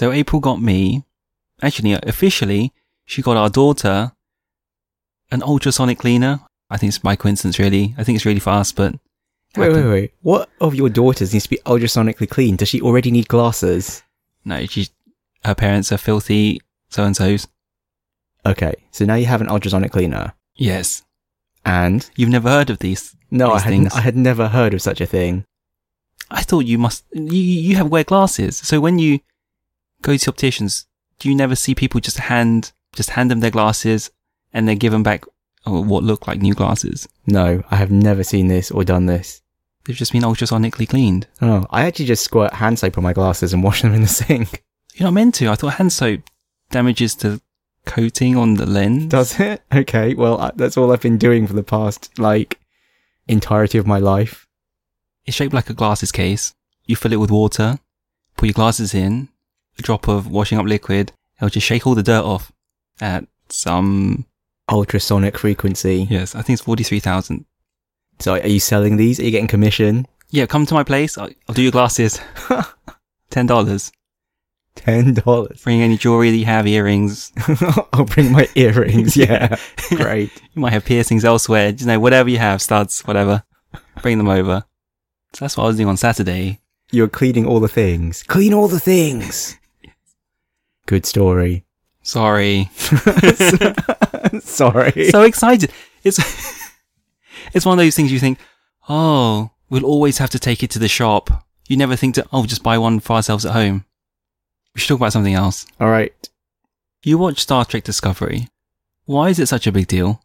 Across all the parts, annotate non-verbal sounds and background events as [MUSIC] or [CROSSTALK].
So April got me, actually, uh, officially, she got our daughter an ultrasonic cleaner. I think it's by coincidence, really. I think it's really fast, but Wait, wait, wait. What of your daughters needs to be ultrasonically clean? Does she already need glasses? no, she, her parents are filthy so and so's. Okay, so now you have an ultrasonic cleaner. Yes. And You've never heard of these? no, I had things. I had never heard of such a thing. I thought you must, you, you have wear glasses. So when you go to opticians, do you never see people just hand, just hand them their glasses and then give them back oh, what look like new glasses? No, I have never seen this or done this. They've just been ultrasonically cleaned. Oh, I actually just squirt hand soap on my glasses and wash them in the [LAUGHS] sink. You're not meant to. I thought hand soap damages the coating on the lens. Does it? [LAUGHS] Okay, well, that's all I've been doing for the past, like, entirety of my life. It's shaped like a glasses case. You fill it with water, put your glasses in, drop of washing up liquid. It'll just shake all the dirt off at some, Ultrasonic frequency. yes, I think it's 43,000. So, are you selling these? Are you getting commission? Yeah, come to my place. I'll, I'll do your glasses. [LAUGHS] $10. Ten dollars. Bring any jewelry that you have, earrings. [LAUGHS] I'll bring my earrings. [LAUGHS] Yeah, great. You might have piercings elsewhere. You know, whatever you have, studs, whatever. Bring them over. So that's what I was doing on Saturday. You're cleaning all the things. Clean all the things. Good story. Sorry. [LAUGHS] Sorry. so excited. It's [LAUGHS] it's one of those things you think, oh, we'll always have to take it to the shop. You never think to, oh, just buy one for ourselves at home. We should talk about something else. all right. You watch Star Trek Discovery. Why is it such a big deal?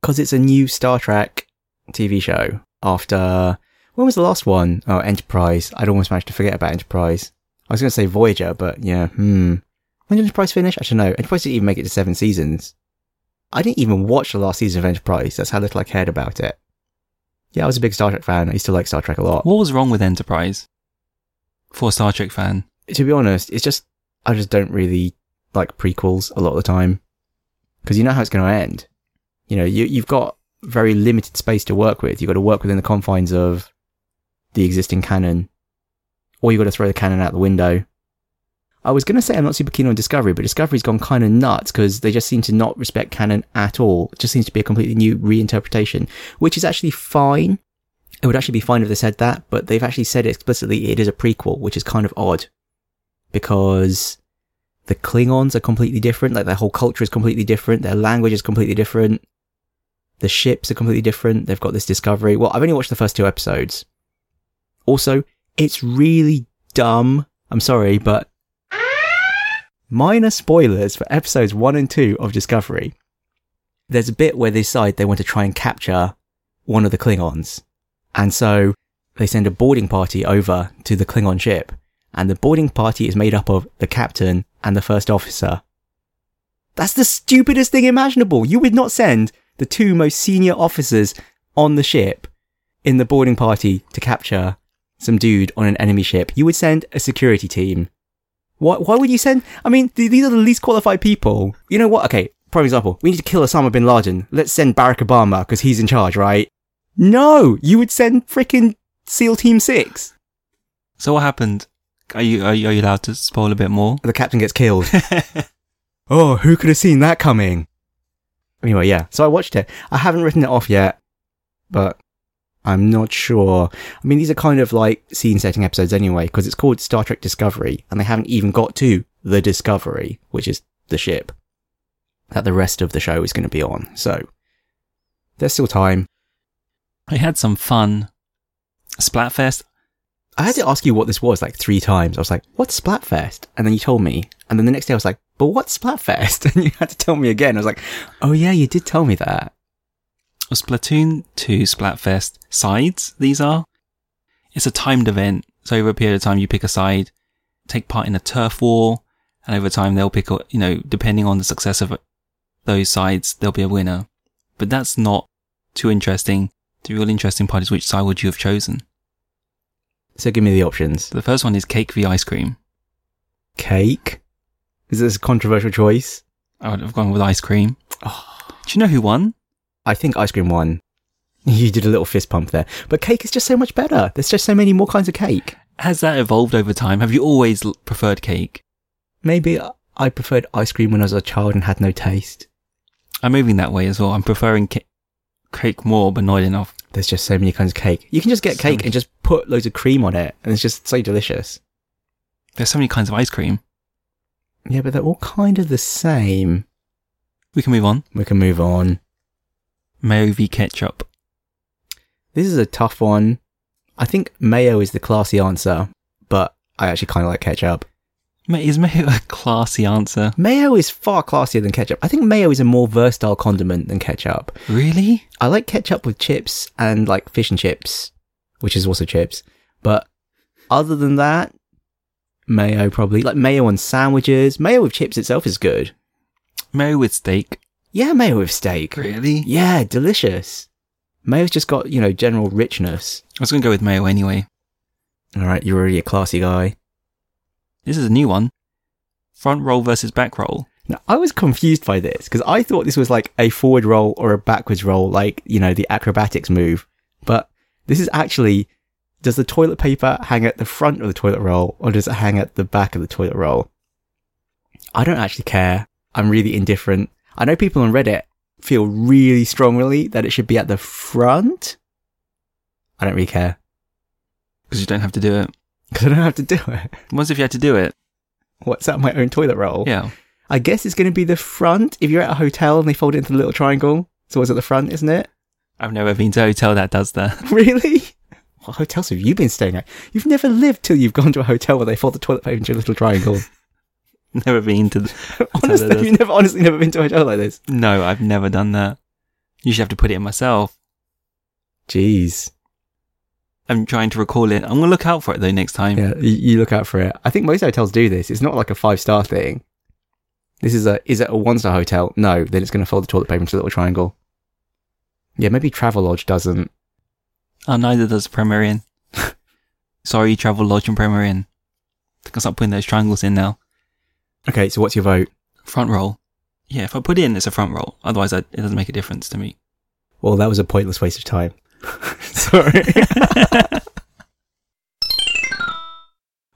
Because it's a new Star Trek TV show after. When was the last one? Oh, Enterprise. I'd almost managed to forget about Enterprise. I was going to say Voyager, but yeah, hmm. When did Enterprise finish? I don't know. Enterprise didn't even make it to seven seasons. I didn't even watch the last season of Enterprise. That's how little I cared about it. Yeah, I was a big Star Trek fan. I used to like Star Trek a lot. What was wrong with Enterprise? For a Star Trek fan. to be honest, it's just I just don't really like prequels a lot of the time because you know how it's going to end. You know, you you've got very limited space to work with. You've got to work within the confines of the existing canon, or you've got to throw the canon out the window. I was going to say I'm not super keen on Discovery, but Discovery's gone kind of nuts because they just seem to not respect canon at all. It just seems to be a completely new reinterpretation, which is actually fine. It would actually be fine if they said that, but they've actually said explicitly it is a prequel, which is kind of odd because the Klingons are completely different. Like their whole culture is completely different. Their language is completely different. The ships are completely different. They've got this discovery. Well, I've only watched the first two episodes. Also, it's really dumb. I'm sorry, but minor spoilers for episodes one and two of Discovery. There's a bit where they decide they want to try and capture one of the Klingons. And so they send a boarding party over to the Klingon ship and the boarding party is made up of the captain and the first officer. That's the stupidest thing imaginable. You would not send the two most senior officers on the ship in the boarding party to capture some dude on an enemy ship. You would send a security team. Why, why would you send? I mean, th- these are the least qualified people. You know what? Okay, prime example. We need to kill Osama bin Laden. Let's send Barack Obama because he's in charge, right? No, you would send freaking SEAL Team 6. So what happened? Are you, are you, are you allowed to spoil a bit more? the captain gets killed. [LAUGHS] oh, who could have seen that coming? Anyway, yeah. So I watched it. I haven't written it off yet, but I'm not sure. I mean, these are kind of like scene setting episodes anyway, because it's called Star Trek Discovery, and they haven't even got to the Discovery, which is the ship that the rest of the show is going to be on. So there's still time. I had some fun. Splatfest. I had to ask you what this was like three times. I was like, what's Splatfest? And then you told me. And then the next day I was like, but what's Splatfest? [LAUGHS] And you had to tell me again. I was like, oh yeah, you did tell me that. A Splatoon 2 Splatfest sides, these are. It's a timed event. So over a period of time, you pick a side, take part in a turf war, and over time they'll pick, a, you know, depending on the success of those sides, there'll be a winner. But that's not too interesting. The real interesting part is which side would you have chosen? So give me the options. The first one is cake v ice cream. Cake? Is this a controversial choice? I would have gone with ice cream. Ah. Do you know who won? I think ice cream won. You did a little fist pump there. But cake is just so much better. There's just so many more kinds of cake. Has that evolved over time? Have you always l- preferred cake? maybe I preferred ice cream when I was a child and had no taste. I'm moving that way as well. I'm preferring ca- cake more, but not enough. There's just so many kinds of cake. You can just get So cake many. and just put loads of cream on it, and it's just so delicious. There's so many kinds of ice cream. Yeah, but they're all kind of the same. We can move on. We can move on. Mayo v ketchup. This is a tough one. I think mayo is the classy answer, but I actually kind of like ketchup. Is mayo a classy answer? Mayo is far classier than ketchup. I think mayo is a more versatile condiment than ketchup. Really? I like ketchup with chips and like fish and chips, which is also chips. But other than that, mayo probably like mayo on sandwiches. Mayo with chips itself is good. Mayo with steak. Yeah, mayo with steak. Really? Yeah, delicious. Mayo's just got, you know, general richness. I was going to go with mayo anyway. All right, you're already a classy guy. This is a new one. Front roll versus back roll. Now, I was confused by this because I thought this was like a forward roll or a backwards roll, like, you know, the acrobatics move. But this is actually, does the toilet paper hang at the front of the toilet roll or does it hang at the back of the toilet roll? I don't actually care. I'm really indifferent. I know people on Reddit feel really strongly that it should be at the front. I don't really care Because you don't have to do it. because [LAUGHS] I don't have to do it. What if you had to do it? What's that? My own toilet roll? Yeah. I guess it's going to be the front if you're at a hotel and they fold it into the little triangle. So it's at the front, isn't it? I've never been to a hotel that does that. [LAUGHS] Really? What hotels have you been staying at? You've never lived till you've gone to a hotel where they fold the toilet paper into a little triangle. [LAUGHS] never been to. The- honestly, you've never, honestly never been to a hotel like this. no, I've never done that. You should have to put it in myself. Jeez. I'm trying to recall it. I'm going to look out for it though next time. Yeah, you, you look out for it. I think most hotels do this. It's not like a five star thing. This is a, is it a one star hotel? No, then it's going to fold the toilet paper into a little triangle. Yeah, maybe Travelodge doesn't. Oh, neither does Premier Inn. [LAUGHS] Sorry, Travelodge and Premier Inn. I think I'll start putting those triangles in now. Okay, so what's your vote? Front roll. Yeah, if I put it in, it's a front roll. Otherwise, I, it doesn't make a difference to me. Well, that was a pointless waste of time. [LAUGHS] Sorry. [LAUGHS]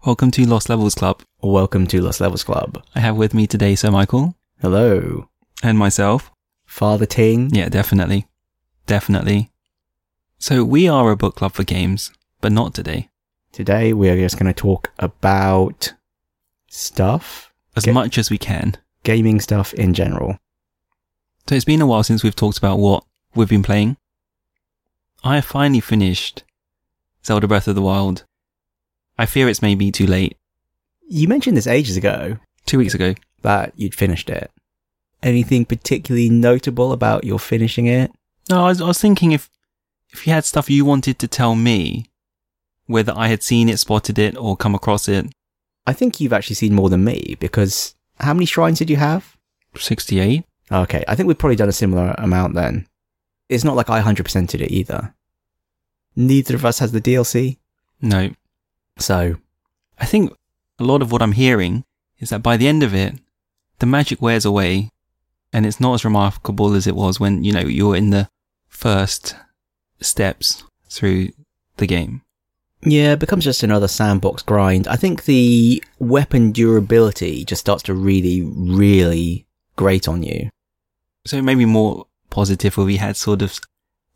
Welcome to Lost Levels Club. Welcome to Lost Levels Club. I have with me today Sir Michael Hello, and myself. Father Ting. Yeah, definitely. Definitely. So we are a book club for games, but not today. Today we are just going to talk about stuff, As Okay. much as we can. gaming stuff in general. So it's been a while since we've talked about what we've been playing. I have finally finished Zelda Breath of the Wild. I fear it's maybe too late. You mentioned this ages ago Two weeks ago. that you'd finished it. Anything particularly notable about your finishing it? No, I was, I was thinking if if you had stuff you wanted to tell me, whether I had seen it, spotted it, or come across it. I think you've actually seen more than me because how many shrines did you have? 68? Okay, I think we've probably done a similar amount then. It's not like I 100%ed it either. Neither of us has the DLC, No. so I think a lot of what I'm hearing is that by the end of it, the magic wears away and it's not as remarkable as it was when, you know, you're in the first steps through the game. Yeah, it becomes just another sandbox grind. I think the weapon durability just starts to really, really grate on you. So maybe more positive if we had sort of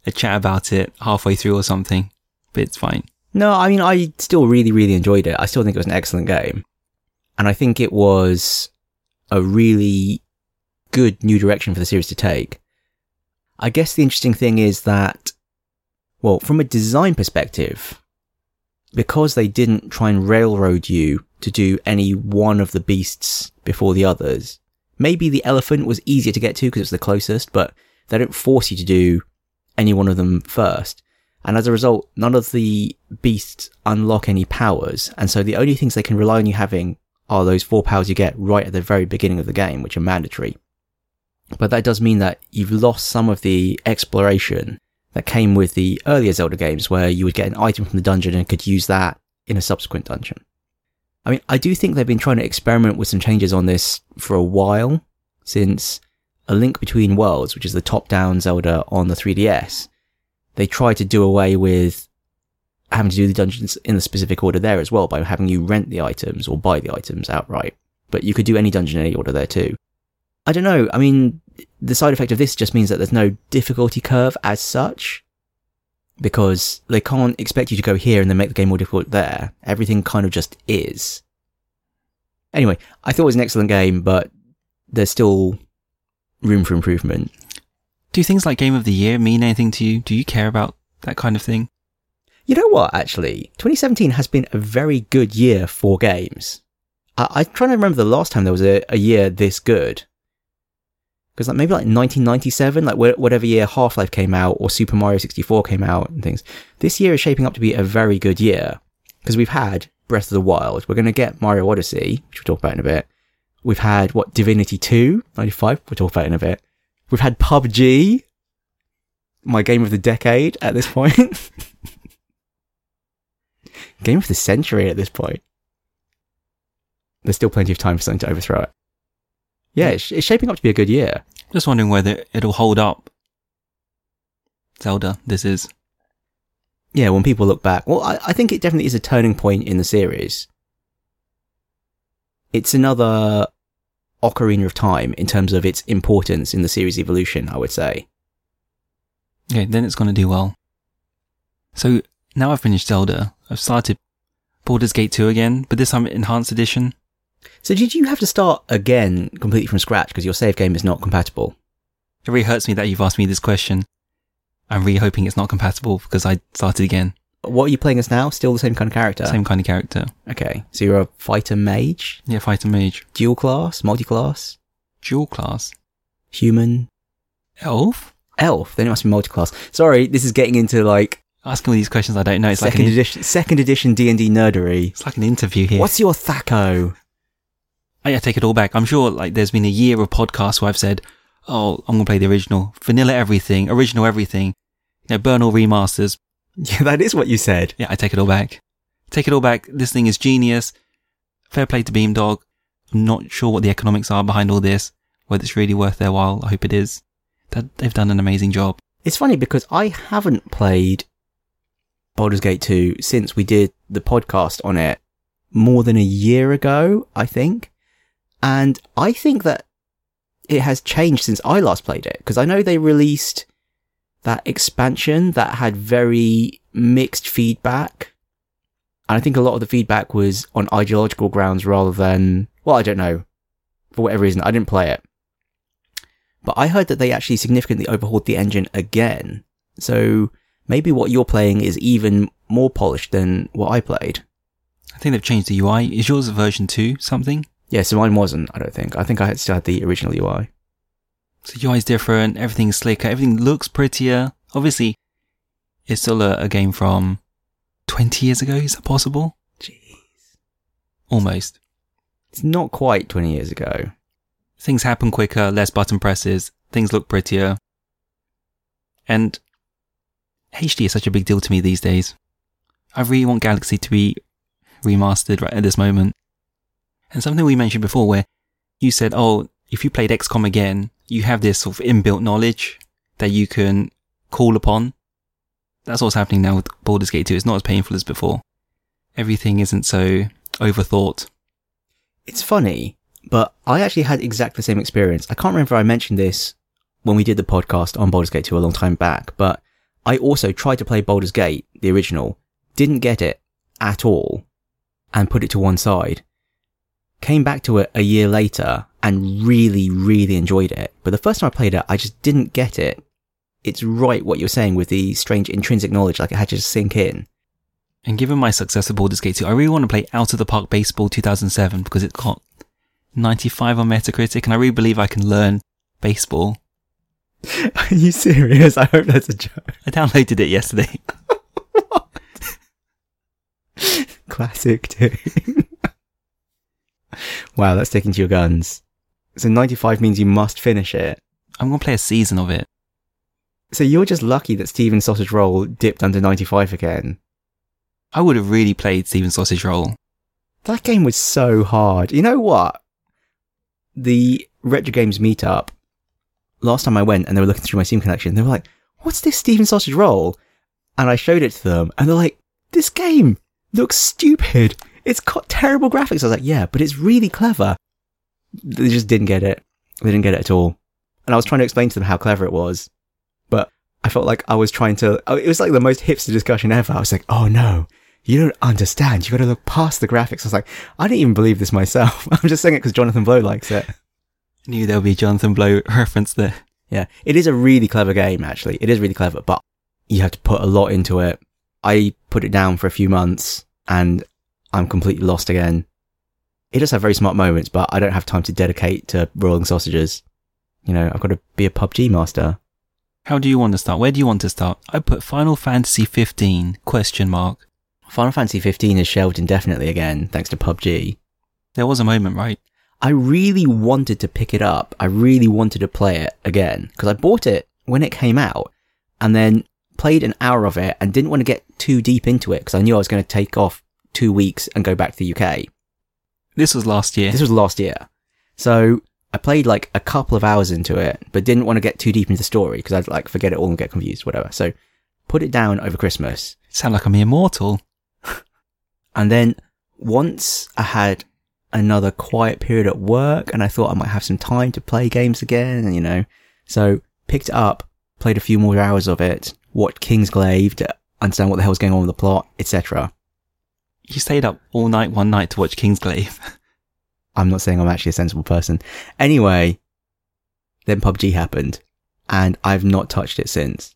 a chat about it halfway through or something, but it's fine. No, I mean, I still really, really enjoyed it. I still think it was an excellent game. And I think it was a really good new direction for the series to take. I guess the interesting thing is that, well, from a design perspective, because they didn't try and railroad you to do any one of the beasts before the others, maybe the elephant was easier to get to because it's the closest, but they don't force you to do any one of them first. And as a result, none of the beasts unlock any powers. And so the only things they can rely on you having are those four powers you get right at the very beginning of the game, which are mandatory. But that does mean that you've lost some of the exploration that came with the earlier Zelda games where you would get an item from the dungeon and could use that in a subsequent dungeon. I mean, I do think they've been trying to experiment with some changes on this for a while since A Link Between Worlds, which is the top-down Zelda on the 3DS. They tried to do away with having to do the dungeons in the specific order there as well by having you rent the items or buy the items outright. but you could do any dungeon in any order there too. I don't know. I mean, the side effect of this just means that there's no difficulty curve as such because they can't expect you to go here and then make the game more difficult there. Everything kind of just is. Anyway, I thought it was an excellent game, but there's still room for improvement. Do things like Game of the Year mean anything to you? Do you care about that kind of thing? You know what, actually? 2017 has been a very good year for games. I- I'm trying to remember the last time there was a, a year this good. Because like maybe like 1997, like whatever year Half-Life came out or Super Mario 64 came out and things. This year is shaping up to be a very good year. Because we've had Breath of the Wild. We're going to get Mario Odyssey, which we'll talk about in a bit. We've had, what, Divinity 2, 95, we'll talk about in a bit. We've had PUBG, my game of the decade at this point. [LAUGHS] game of the century at this point. There's still plenty of time for something to overthrow it. Yeah, it's, it's shaping up to be a good year. Just wondering whether it'll hold up. Zelda, this is. Yeah, when people look back, well, I, I think it definitely is a turning point in the series. It's another ocarina of time in terms of its importance in the series evolution, I would say. Okay, then it's going to do well. So now I've finished Zelda. I've started Baldur's Gate 2 again, but this time in enhanced edition. So did you have to start again completely from scratch because your save game is not compatible? It really hurts me that you've asked me this question. I'm really hoping it's not compatible because I started again. What are you playing as now? Still the same kind of character? Same kind of character. Okay, so you're a fighter mage, Yeah, fighter mage. dual class, multi-class, Dual class. human, Elf? elf. Then it must be multi-class. Sorry, this is getting into like Asking all these questions I don't know. It's like second an, edition, second edition D and D nerdery. it's like an interview here. What's your thaco? Oh, I, I take it all back. I'm sure like there's been a year of podcasts where I've said, "Oh, I'm gonna play the original, vanilla everything, original everything." You know, burn all remasters. [LAUGHS] Yeah, that is what you said. Yeah, I take it all back. Take it all back. This thing is genius. Fair play to Beamdog. I'm not sure what the economics are behind all this. Whether it's really worth their while. I hope it is. That they've done an amazing job. It's funny because I haven't played Baldur's Gate 2 since we did the podcast on it more than a year ago, I think. And I think that it has changed since I last played it because I know they released that expansion that had very mixed feedback. And I think a lot of the feedback was on ideological grounds rather than, well, I don't know. For whatever reason, I didn't play it. But I heard that they actually significantly overhauled the engine again. So maybe what you're playing is even more polished than what I played. I think they've changed the UI. Is yours version two something? Yeah, so mine wasn't, I don't think. I think I had still had the original UI. So UI is different. Everything's slicker. Everything looks prettier. Obviously, it's still a, a game from 20 years ago. Is that possible? Jeez. Almost. It's not quite 20 years ago. Things happen quicker, less button presses. Things look prettier. And HD is such a big deal to me these days. I really want Galaxy to be remastered right at this moment. And something we mentioned before where you said, oh, if you played XCOM again, you have this sort of inbuilt knowledge that you can call upon. That's what's happening now with Baldur's Gate 2. It's not as painful as before. Everything isn't so overthought. It's funny, but I actually had exactly the same experience. I can't remember I mentioned this when we did the podcast on Baldur's Gate 2 a long time back, but I also tried to play Baldur's Gate, the original, didn't get it at all, and put it to one side. Came back to it a year later and really, really enjoyed it. But the first time I played it, I just didn't get it. It's right what you're saying with the strange intrinsic knowledge, like it had to just sink in. And given my success at Baldur's Gate 2, I really want to play Out of the Park Baseball 2007 because it's got 95 on Metacritic and I really believe I can learn baseball. [LAUGHS] Are you serious? I hope that's a joke. I downloaded it yesterday. [LAUGHS] [LAUGHS] Classic too. Wow, that's sticking to your guns. So 95 means you must finish it. I'm going to play a season of it. So you're just lucky that Stephen Sausage Roll dipped under 95 again. I would have really played Stephen Sausage Roll. That game was so hard. You know what? The Retro Games meetup, last time I went and they were looking through my Steam collection, they were like, what's this Stephen Sausage Roll? And I showed it to them and they're like, this game looks stupid. It's got terrible graphics. I was like, yeah, but it's really clever. they just didn't get it. They didn't get it at all. And I was trying to explain to them how clever it was, but I felt like I was trying to, it was like the most hipster discussion ever. I was like, oh no, you don't understand. You gotta look past the graphics. I was like, I didn't even believe this myself. [LAUGHS] I'm just saying it because Jonathan Blow likes it. Knew there'll be Jonathan Blow reference there. Yeah. It is a really clever game, actually. It is really clever, but you have to put a lot into it. I put it down for a few months and I'm completely lost again. It does have very smart moments, but I don't have time to dedicate to rolling sausages. You know, I've got to be a PUBG master. How do you want to start? Where do you want to start? I put Final Fantasy 15 question mark. Final Fantasy 15 is shelved indefinitely again, thanks to PUBG. There was a moment, right? I really wanted to pick it up. I really wanted to play it again because I bought it when it came out and then played an hour of it and didn't want to get too deep into it because I knew I was going to take off two weeks and go back to the UK. This was last year. This was last year. So I played like a couple of hours into it, but didn't want to get too deep into the story because I'd like forget it all and get confused, whatever. So put it down over Christmas. Sound like I'm immortal. [LAUGHS] And then once I had another quiet period at work and I thought I might have some time to play games again, you know, so picked it up, played a few more hours of it, watched Kingsglaive to understand what the hell's going on with the plot, etc. You stayed up all night one night to watch Kingsglaive. [LAUGHS] I'm not saying I'm actually a sensible person. Anyway, then PUBG happened and I've not touched it since.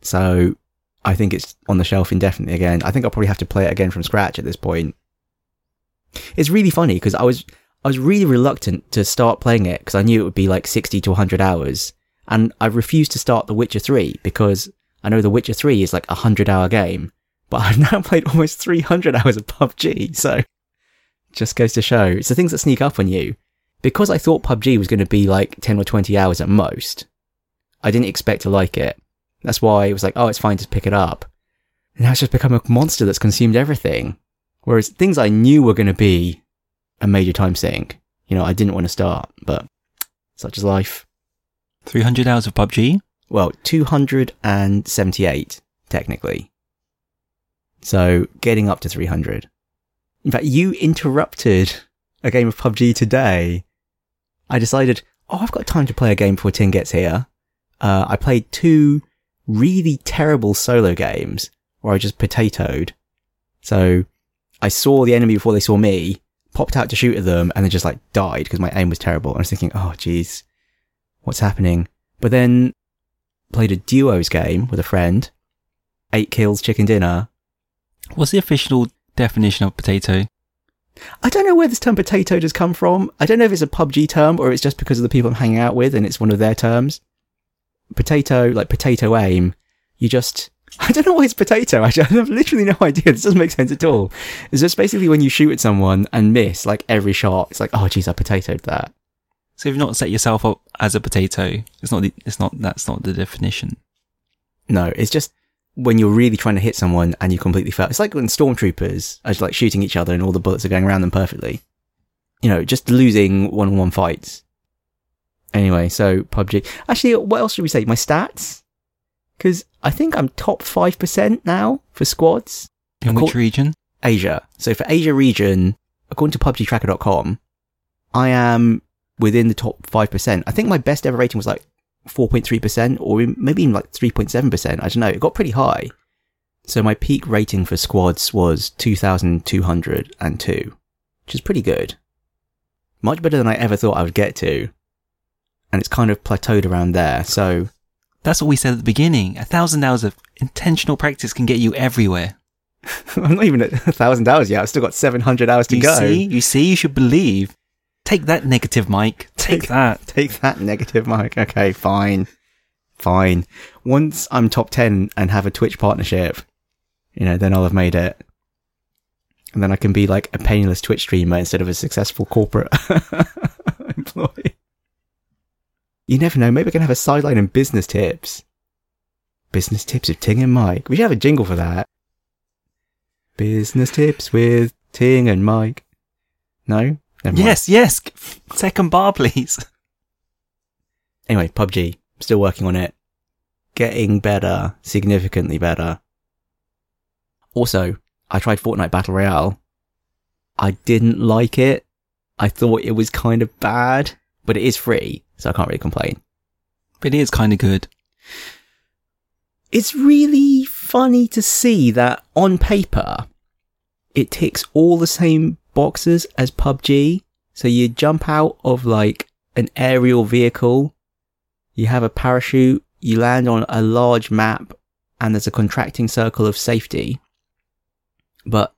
So I think it's on the shelf indefinitely again. I think I'll probably have to play it again from scratch at this point. It's really funny because I was, I was really reluctant to start playing it because I knew it would be like 60 to 100 hours. And I refused to start The Witcher 3 because I know The Witcher 3 is like a 100 hour game, but I've [LAUGHS] now played almost 300 hours of PUBG. So just goes to show it's the things that sneak up on you. Because I thought PUBG was going to be like 10 or 20 hours at most, I didn't expect to like it. That's why it was like, oh, it's fine to pick it up. And now it's just become a monster that's consumed everything. Whereas things I knew were going to be a major time sink, you know, I didn't want to start, but such is life. 300 hours of PUBG? Well, 278, technically. So getting up to 300. In fact, you interrupted a game of PUBG today. I decided, oh, I've got time to play a game before Tim gets here. Uh, I played two really terrible solo games where I just potatoed. So I saw the enemy before they saw me, popped out to shoot at them, and then just like died because my aim was terrible. And I was thinking, oh, geez, what's happening? But then played a duos game with a friend, eight kills, chicken dinner. What's the official definition of potato? I don't know where this term potato has come from. I don't know if it's a PUBG term or it's just because of the people I'm hanging out with and it's one of their terms. Potato, like potato aim, you just, [LAUGHS] I don't know why it's potato. Actually, [LAUGHS] I have literally no idea. This doesn't make sense at all. It's just basically when you shoot at someone and miss, like every shot, it's like, oh geez, I potatoed that. So if you've not set yourself up as a potato. It's not. The, it's not. That's not the definition. No, it's just when you're really trying to hit someone and you completely fail. It's like when stormtroopers are like shooting each other and all the bullets are going around them perfectly. You know, just losing one-on-one fights. Anyway, so PUBG. Actually, what else should we say? My stats? Because I think I'm top 5% now for squads. In which region? Asia. So for Asia region, according to PUBGtracker.com, I am within the top 5%. I think my best ever rating was like 4.3% or maybe even like 3.7%. I don't know. It got pretty high. So my peak rating for squads was 2,202, which is pretty good. Much better than I ever thought I would get to. And it's kind of plateaued around there. So That's what we said at the beginning. A thousand hours of intentional practice can get you everywhere. [LAUGHS] I'm not even at a thousand hours yet. I've still got 700 hours to you go. see, you see, you should believe. Take that negative, Mike. Take that. [LAUGHS] Take that negative, Mike. Okay, fine. Fine. Once I'm top 10 and have a Twitch partnership, you know, then I'll have made it. And then I can be like a penniless Twitch streamer instead of a successful corporate [LAUGHS] employee. You never know. Maybe I can have a sideline in business tips. Business tips with Ting and Mike. We should have a jingle for that. Business tips with Ting and Mike. No? Never mind. Yes, yes. Second bar, please. Anyway, PUBG. Still working on it. Getting better. Significantly better. Also, I tried Fortnite Battle Royale. I didn't like it. I thought it was kind of bad, but it is free, so I can't really complain. But it is kind of good. It's really funny to see that on paper, it ticks all the same boxes as PUBG. So you jump out of like an aerial vehicle, you have a parachute, you land on a large map, and there's a contracting circle of safety. But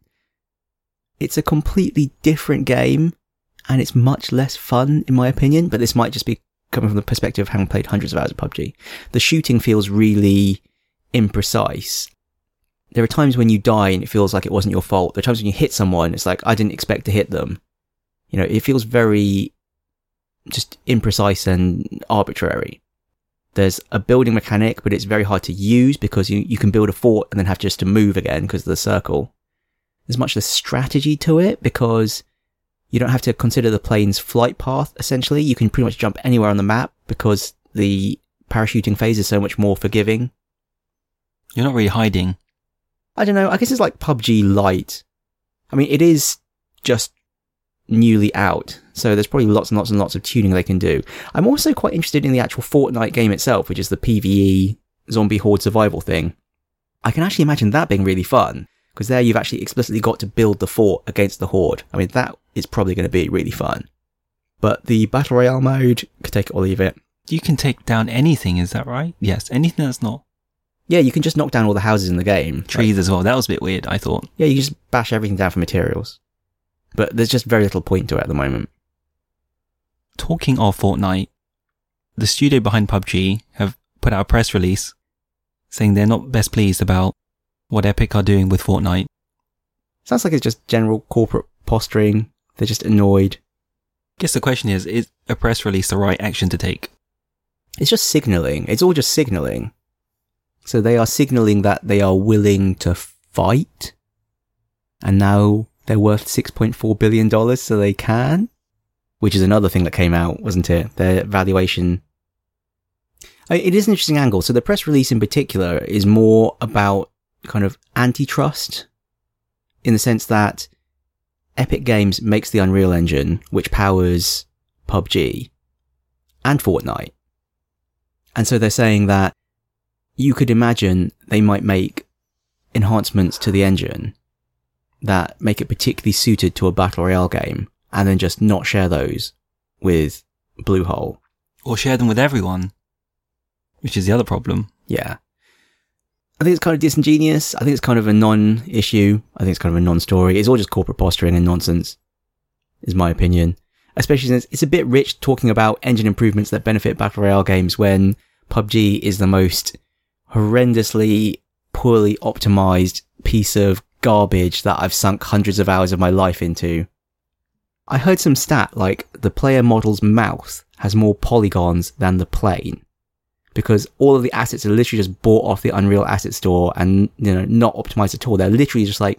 it's a completely different game, and it's much less fun, in my opinion. But this might just be coming from the perspective of having played hundreds of hours of PUBG. The shooting feels really imprecise. There are times when you die and it feels like it wasn't your fault. There are times when you hit someone, it's like, I didn't expect to hit them. You know, it feels very just imprecise and arbitrary. There's a building mechanic, but it's very hard to use because you, you can build a fort and then have just to move again because of the circle. There's much less strategy to it because you don't have to consider the plane's flight path, essentially. You can pretty much jump anywhere on the map because the parachuting phase is so much more forgiving. You're not really hiding. I don't know. I guess it's like PUBG Lite. I mean, it is just newly out, so there's probably lots and lots and lots of tuning they can do. I'm also quite interested in the actual Fortnite game itself, which is the PvE zombie horde survival thing. I can actually imagine that being really fun because there you've actually explicitly got to build the fort against the horde. I mean, that is probably going to be really fun. But the battle royale mode could take it or leave it. You can take down anything, is that right? Yes, anything that's not Yeah, you can just knock down all the houses in the game. Like, trees as well. That was a bit weird, I thought. yeah, you just bash everything down for materials. But there's just very little point to it at the moment. Talking of Fortnite, the studio behind PUBG have put out a press release saying they're not best pleased about what Epic are doing with Fortnite. Sounds like it's just general corporate posturing. They're just annoyed. Guess the question is, is a press release the right action to take? It's just signaling. It's all just signaling. So they are signaling that they are willing to fight. And now they're worth $6.4 billion so they can. Which is another thing that came out, wasn't it? Their valuation. It is an interesting angle. So the press release in particular is more about kind of antitrust in the sense that Epic Games makes the Unreal Engine, which powers PUBG and Fortnite. And so they're saying that you could imagine they might make enhancements to the engine that make it particularly suited to a battle royale game and then just not share those with Bluehole. Or share them with everyone? Which is the other problem. Yeah. I think it's kind of disingenuous. I think it's kind of a non-issue. I think it's kind of a non-story. It's all just corporate posturing and nonsense, is my opinion. Especially since it's a bit rich talking about engine improvements that benefit battle royale games when PUBG is the most horrendously poorly optimized piece of garbage that I've sunk hundreds of hours of my life into. I heard some stat like the player model's mouth has more polygons than the plane because all of the assets are literally just bought off the Unreal Asset Store and, you know, not optimized at all. They're literally just like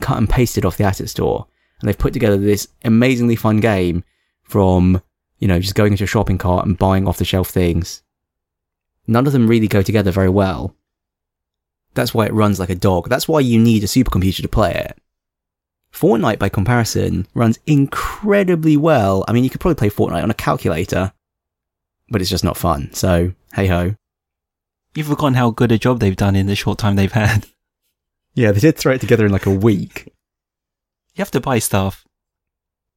cut and pasted off the asset store. And they've put together this amazingly fun game from, you know, just going into a shopping cart and buying off the shelf things. None of them really go together very well. That's why it runs like a dog. That's why you need a supercomputer to play it. Fortnite, by comparison, runs incredibly well. I mean, you could probably play Fortnite on a calculator, but it's just not fun. So, hey ho. You've forgotten how good a job they've done in the short time they've had. [LAUGHS] Yeah, they did throw it together in like a week. You have to buy stuff.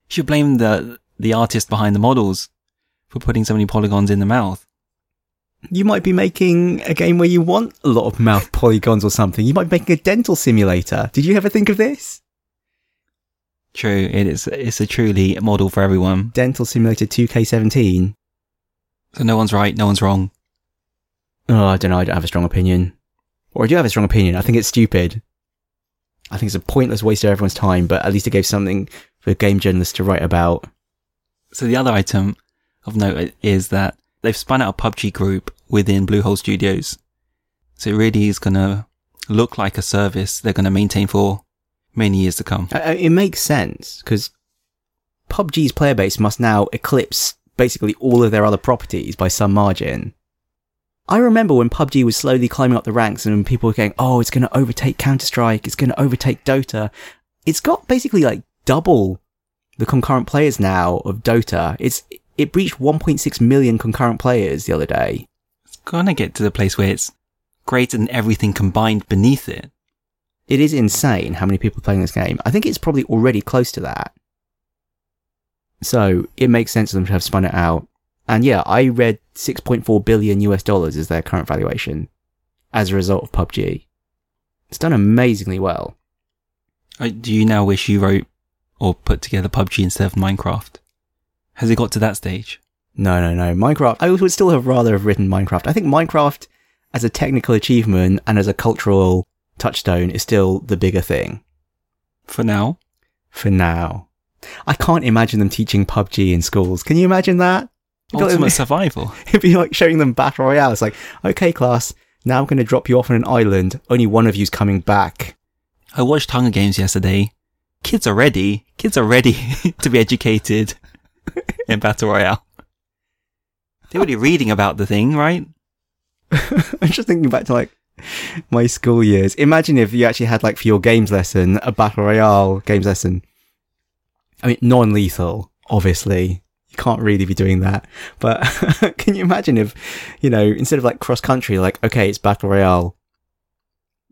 You should blame the the artist behind the models for putting so many polygons in the mouth. You might be making a game where you want a lot of mouth polygons or something. You might be making a dental simulator. Did you ever think of this? True, it is. It's a truly model for everyone. Dental Simulator 2K17. So no one's right, no one's wrong. Oh, I don't know. I don't have a strong opinion. Or I do have a strong opinion. I think it's stupid. I think it's a pointless waste of everyone's time, but at least it gave something for game journalists to write about. So the other item of note is that they've spun out a PUBG group within Bluehole Studios. So it really is going to look like a service they're going to maintain for many years to come. It makes sense because PUBG's player base must now eclipse basically all of their other properties by some margin. I remember when PUBG was slowly climbing up the ranks and people were going, oh, it's going to overtake Counter Strike, it's going to overtake Dota. It's got basically like double the concurrent players now of Dota. It's it breached 1.6 million concurrent players the other day. It's gonna get to the place where it's greater than everything combined beneath it. It is insane how many people are playing this game. I think it's probably already close to that. So it makes sense for them to have spun it out. And yeah, I read 6.4 billion US dollars is their current valuation as a result of PUBG. It's done amazingly well. Uh, Do you now wish you wrote or put together PUBG instead of Minecraft? Has it got to that stage? No, no, no. Minecraft, I would still have rather have written Minecraft. I think Minecraft as a technical achievement and as a cultural touchstone is still the bigger thing For now, for now. I can't imagine them teaching PUBG in schools. Can you imagine that? Ultimate [LAUGHS] Survival. It'd be like showing them Battle Royale. It's like, okay, class, now I'm going to drop you off on an island. Only one of you's coming back. I watched Hunger Games yesterday. Kids are ready. Kids are ready [LAUGHS] to be educated [LAUGHS] in Battle Royale. They were already reading about the thing, right? [LAUGHS] I'm just thinking back to like my school years. Imagine if you actually had like for your games lesson, a Battle Royale games lesson. I mean, non-lethal, obviously. You can't really be doing that. But [LAUGHS] can you imagine if, you know, instead of like cross country, like, okay, it's Battle Royale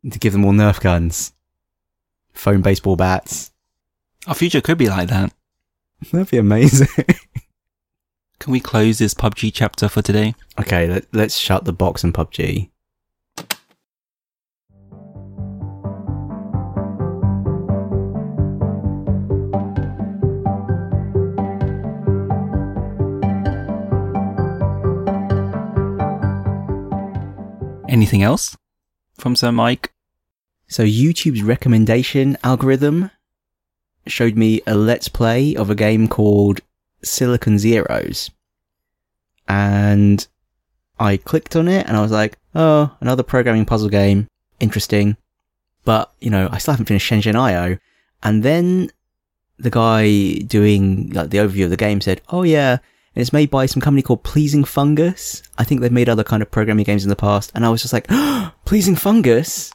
to give them all Nerf guns, foam baseball bats. Our future could be like that. That'd be amazing. [LAUGHS] Can we close this PUBG chapter for today? okay, let, let's shut the box and PUBG. Anything else from Sir Mike? So YouTube's recommendation algorithm showed me a let's play of a game called Silicon Zeros. And I clicked on it and I was like, oh, another programming puzzle game. Interesting. But, you know, I still haven't finished Shenzhen IO. And then the guy doing like the overview of the game said, oh yeah, and it's made by some company called Pleasing Fungus. I think they've made other kind of programming games in the past. And I was just like, [GASPS] Pleasing Fungus?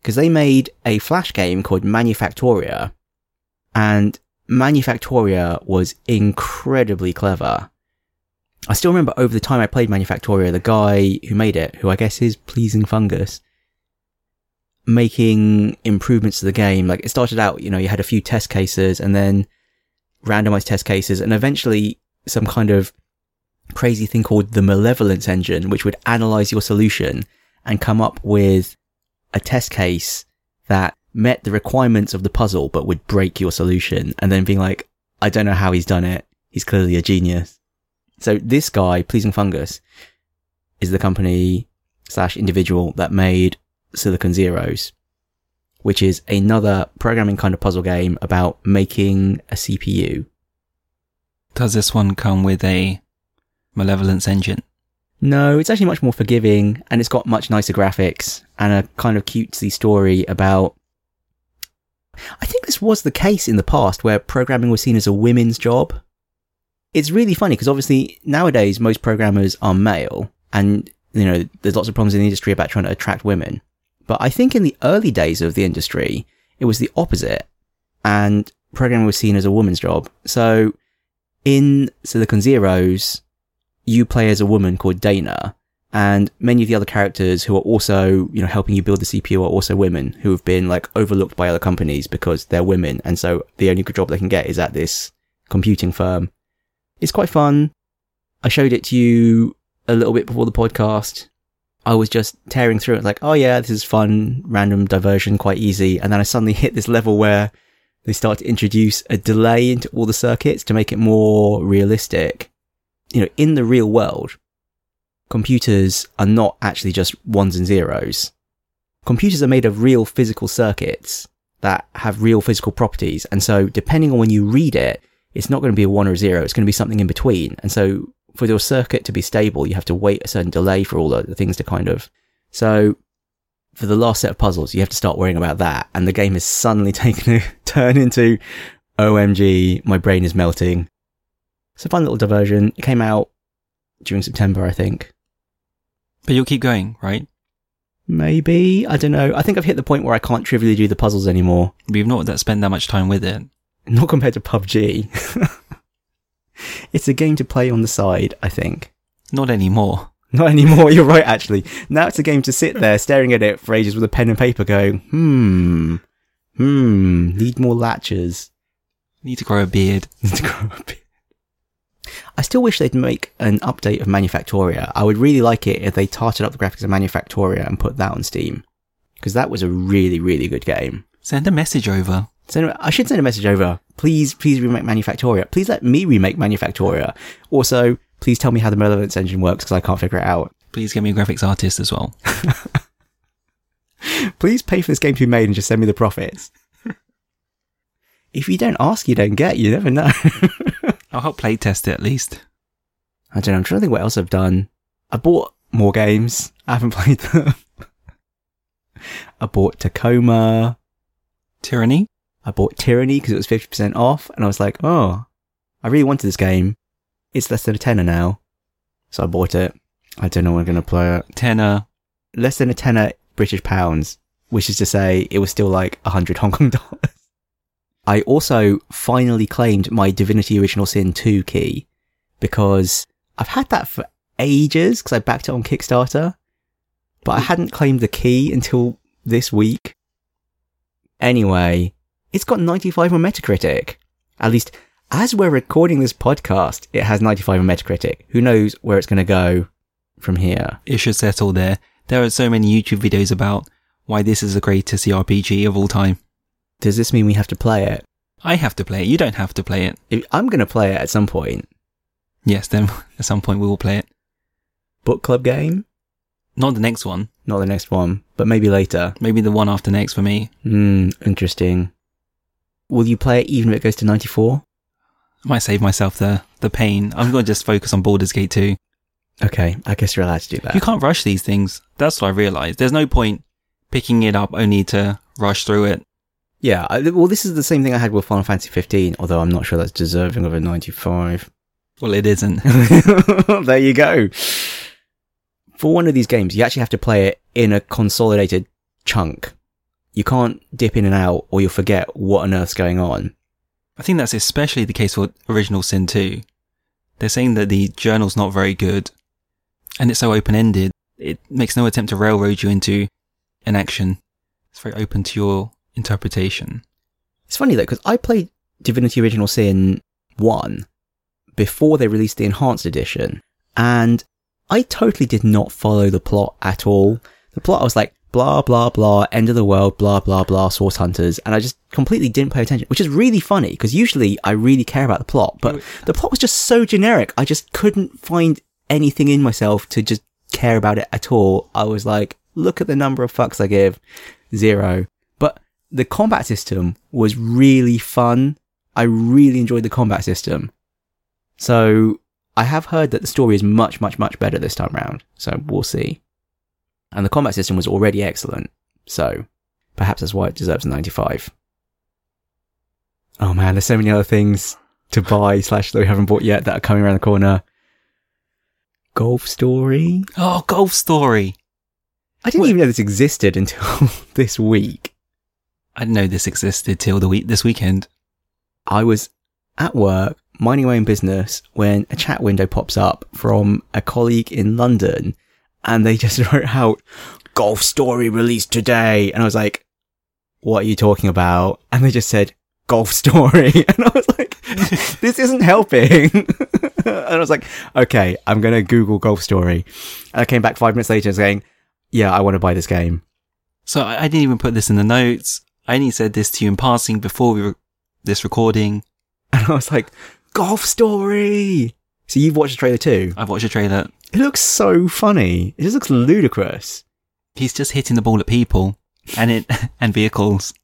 because they made a flash game called Manufactoria, and Manufactoria was incredibly clever. I still remember over the time I played Manufactoria, the guy who made it, who I guess is Pleasing Fungus, making improvements to the game. Like it started out, you know, you had a few test cases and then randomized test cases and eventually some kind of crazy thing called the malevolence engine, which would analyze your solution and come up with a test case that met the requirements of the puzzle but would break your solution and then being like, I don't know how he's done it. He's clearly a genius. So this guy, Pleasing Fungus, is the company slash individual that made Silicon Zeros, which is another programming kind of puzzle game about making a CPU. Does this one come with a malevolence engine? No, it's actually much more forgiving and it's got much nicer graphics and a kind of cutesy story about. I think this was the case in the past where programming was seen as a women's job. It's really funny because obviously nowadays most programmers are male and, you know, there's lots of problems in the industry about trying to attract women. But I think in the early days of the industry, it was the opposite and programming was seen as a woman's job. So in Silicon Zeros, you play as a woman called Dana, and many of the other characters who are also, you know, helping you build the CPU are also women who have been like overlooked by other companies because they're women, and so the only good job they can get is at this computing firm. It's quite fun. I showed it to you a little bit before the podcast. I was just tearing through it, like, oh yeah, this is fun, random diversion, quite easy, and then I suddenly hit this level where they start to introduce a delay into all the circuits to make it more realistic you know, in the real world, computers are not actually just ones and zeros. Computers are made of real physical circuits that have real physical properties. And so depending on when you read it, it's not going to be a one or a zero. It's going to be something in between. And so for your circuit to be stable, you have to wait a certain delay for all the things to kind of, so for the last set of puzzles, you have to start worrying about that. And the game has suddenly [LAUGHS] taken a turn into, OMG, my brain is melting. It's a fun little diversion. It came out during September, I think. But you'll keep going, right? Maybe. I don't know. I think I've hit the point where I can't trivially do the puzzles anymore. We've not that spent that much time with it. not compared to PUBG. [LAUGHS] it's a game to play on the side, I think. Not anymore. Not anymore, [LAUGHS] you're right, actually. Now it's a game to sit there staring at it for ages with a pen and paper going, hmm, hmm, need more latches. Need to grow a beard. [LAUGHS] Need to grow a beard. I still wish they'd make an update of Manufactoria. I would really like it if they tarted up the graphics of Manufactoria and put that on Steam. Because that was a really, really good game. Send a message over. So I should send a message over. Please, please remake Manufactoria. Please let me remake Manufactoria. Also, please tell me how the Relevance engine works because I can't figure it out. Please get me a graphics artist as well. [LAUGHS] Please pay for this game to be made and just send me the profits. [LAUGHS] if you don't ask, you don't get. You never know. [LAUGHS] I'll help playtest it at least. I don't know. I'm trying to think what else I've done. I bought more games. I haven't [LAUGHS] played them. I bought Tacoma. Tyranny? I bought Tyranny because it was 50% off. And I was like, oh, I really wanted this game. It's less than a tenner now. So I bought it. I don't know when I'm going to play it. Tenor. Less than a tenner British pounds, which is to say it was still like a hundred [LAUGHS] Hong Kong dollars. I also finally claimed my Divinity Original Sin 2 key because I've had that for ages because I backed it on Kickstarter, but I hadn't claimed the key until this week. Anyway, it's got 95 on Metacritic. At least as we're recording this podcast, it has 95 on Metacritic. Who knows where it's going to go from here? It should settle there. There are so many YouTube videos about why this is the greatest CRPG of all time. Does this mean we have to play it? I have to play it. You don't have to play it. If- I'm going to play it at some point. Yes, then [LAUGHS] at some point we will play it. Book club game? Not the next one. Not the next one, but maybe later. Maybe the one after next for me. Hmm, interesting. Will you play it even if it goes to 94? I might save myself the, the pain. I'm going to just focus on Baldur's Gate 2. Okay, I guess you're allowed to do that. You can't rush these things. That's what I realized. There's no point picking it up only to rush through it. Yeah, I, well, this is the same thing I had with Final Fantasy 15, although I'm not sure that's deserving of a 95. Well, it isn't. [LAUGHS] there you go. For one of these games, you actually have to play it in a consolidated chunk. You can't dip in and out or you'll forget what on earth's going on. I think that's especially the case for Original Sin 2. They're saying that the journal's not very good, and it's so open-ended, it makes no attempt to railroad you into an action. It's very open to your interpretation. It's funny though, because I played Divinity Original Sin 1 before they released the Enhanced Edition, and I totally did not follow the plot at all. The plot, I was like, blah, blah, blah, end of the world, blah, blah, blah, source hunters, and I just completely didn't pay attention, which is really funny, because usually I really care about the plot, but oh, the plot was just so generic, I just couldn't find anything in myself to just care about it at all. I was like, look at the number of fucks I give, zero. The combat system was really fun. I really enjoyed the combat system. So I have heard that the story is much, much, much better this time round. So we'll see. And the combat system was already excellent. So perhaps that's why it deserves a 95. Oh man, there's so many other things to buy slash that we haven't bought yet that are coming around the corner. Golf Story? Oh, Golf Story! I didn't Well- even know this existed until [LAUGHS] this week. I didn't know this existed till the week, this weekend. I was at work, minding my own business, when a chat window pops up from a colleague in London, and they [LAUGHS] just wrote out, Golf Story released today. And I was like, what are you talking about? And they just said, Golf [LAUGHS] Story. [LAUGHS] And I was like, this isn't helping. and I was like, okay, I'm going to Google Golf Story. And I came back five minutes later saying, yeah, I want to buy this game. So I, I didn't even put this in the notes. I only said this to you in passing before we were this recording. [LAUGHS] And I was like, Golf Story. So you've watched the trailer too? I've watched the trailer. It looks so funny. It just looks ludicrous. He's just hitting the ball at people and it [LAUGHS] and vehicles.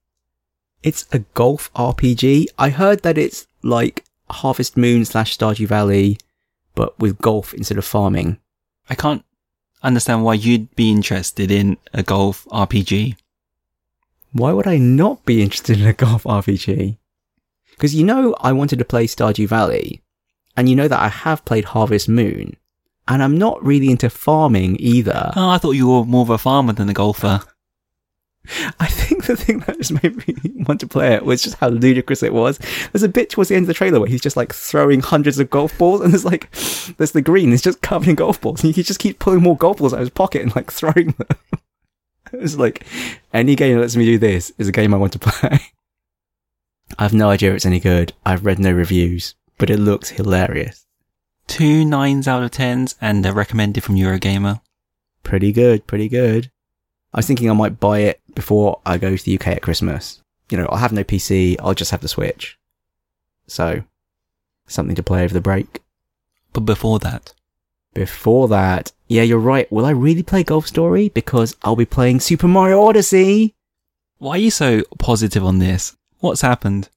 It's a golf RPG. I heard that it's like Harvest Moon slash Stardew Valley, but with golf instead of farming. I can't understand why you'd be interested in a golf RPG. Why would I not be interested in a golf RPG? Because you know I wanted to play Stardew Valley, and you know that I have played Harvest Moon, and I'm not really into farming either. Oh, I thought you were more of a farmer than a golfer. [LAUGHS] I think the thing that just made me want to play it was just how ludicrous it was. There's a bit towards the end of the trailer where he's just like throwing hundreds of golf balls, and there's like, there's the green, it's just covered in golf balls, and he just keeps pulling more golf balls out of his pocket and like throwing them. [LAUGHS] it was like, any game that lets me do this is a game I want to play. [LAUGHS] I have no idea if it's any good. I've read no reviews, but it looks hilarious. Two nines out of tens and a recommended from Eurogamer. Pretty good, pretty good. I was thinking I might buy it before I go to the UK at Christmas. You know, I'll have no PC, I'll just have the Switch. So, something to play over the break. But before that, Before that, yeah, you're right. Will I really play Golf Story? Because I'll be playing Super Mario Odyssey. why are you so positive on this? What's happened?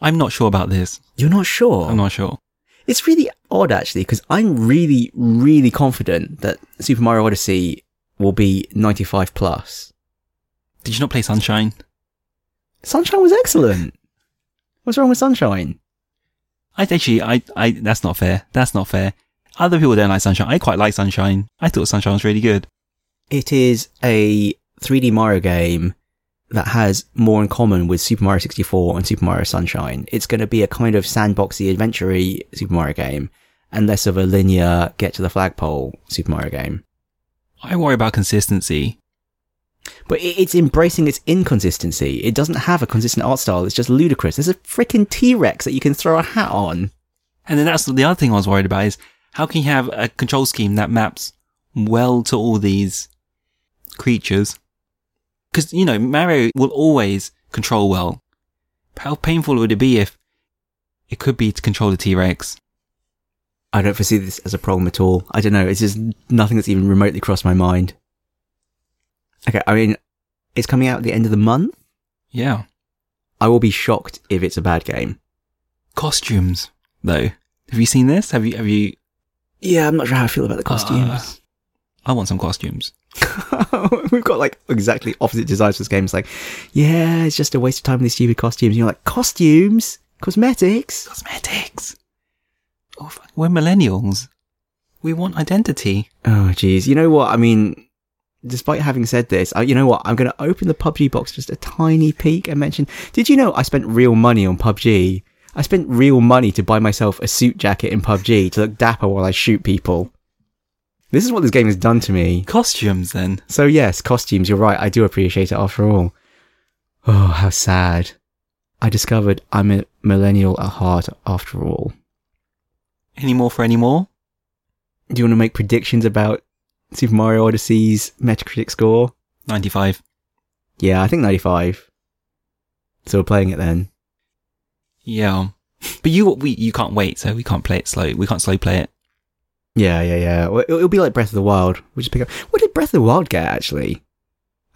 I'm not sure about this. You're not sure? I'm not sure. It's really odd actually, because I'm really, really confident that Super Mario Odyssey will be 95 plus. Did you not play Sunshine? Sunshine was excellent. What's wrong with Sunshine? I actually, I, I, that's not fair. That's not fair. Other people don't like Sunshine. I quite like Sunshine. I thought Sunshine was really good. It is a 3D Mario game that has more in common with Super Mario 64 and Super Mario Sunshine. It's going to be a kind of sandboxy, adventure Super Mario game, and less of a linear get to the flagpole Super Mario game. I worry about consistency. But it's embracing its inconsistency. It doesn't have a consistent art style. It's just ludicrous. There's a freaking T-Rex that you can throw a hat on. And then that's the other thing I was worried about is how can you have a control scheme that maps well to all these creatures? Because, you know, Mario will always control well. How painful would it be if it could be to control the T-Rex? I don't foresee this as a problem at all. I don't know. It's just nothing that's even remotely crossed my mind. Okay, I mean, it's coming out at the end of the month. Yeah. I will be shocked if it's a bad game. Costumes, though. Have you seen this? Have you, have you, Yeah, I'm not sure how I feel about the costumes. Uh, I want some costumes. [LAUGHS] We've got like exactly opposite desires for this game. It's like, yeah, it's just a waste of time with these stupid costumes. You're like, costumes? Cosmetics? Cosmetics. Oh, fuck, we're millennials. We want identity. Oh, geez. You know what? I mean, despite having said this, I, you know what? I'm going to open the PUBG box just a tiny peek and mention. Did you know I spent real money on PUBG? I spent real money to buy myself a suit jacket in PUBG to look dapper while I shoot people. This is what this game has done to me. Costumes, then. So yes, costumes. You're right. I do appreciate it after all. Oh, how sad. I discovered I'm a millennial at heart after all. Any more for any more? Do you want to make predictions about Super Mario Odyssey's Metacritic score? 95. Yeah, I think 95. So we're playing it then. Yeah. But you, we, you can't wait, so we can't play it slow. We can't slow play it. Yeah, yeah, yeah. Well, It'll, it'll be like Breath of the Wild. We'll just pick up. What did Breath of the Wild get actually?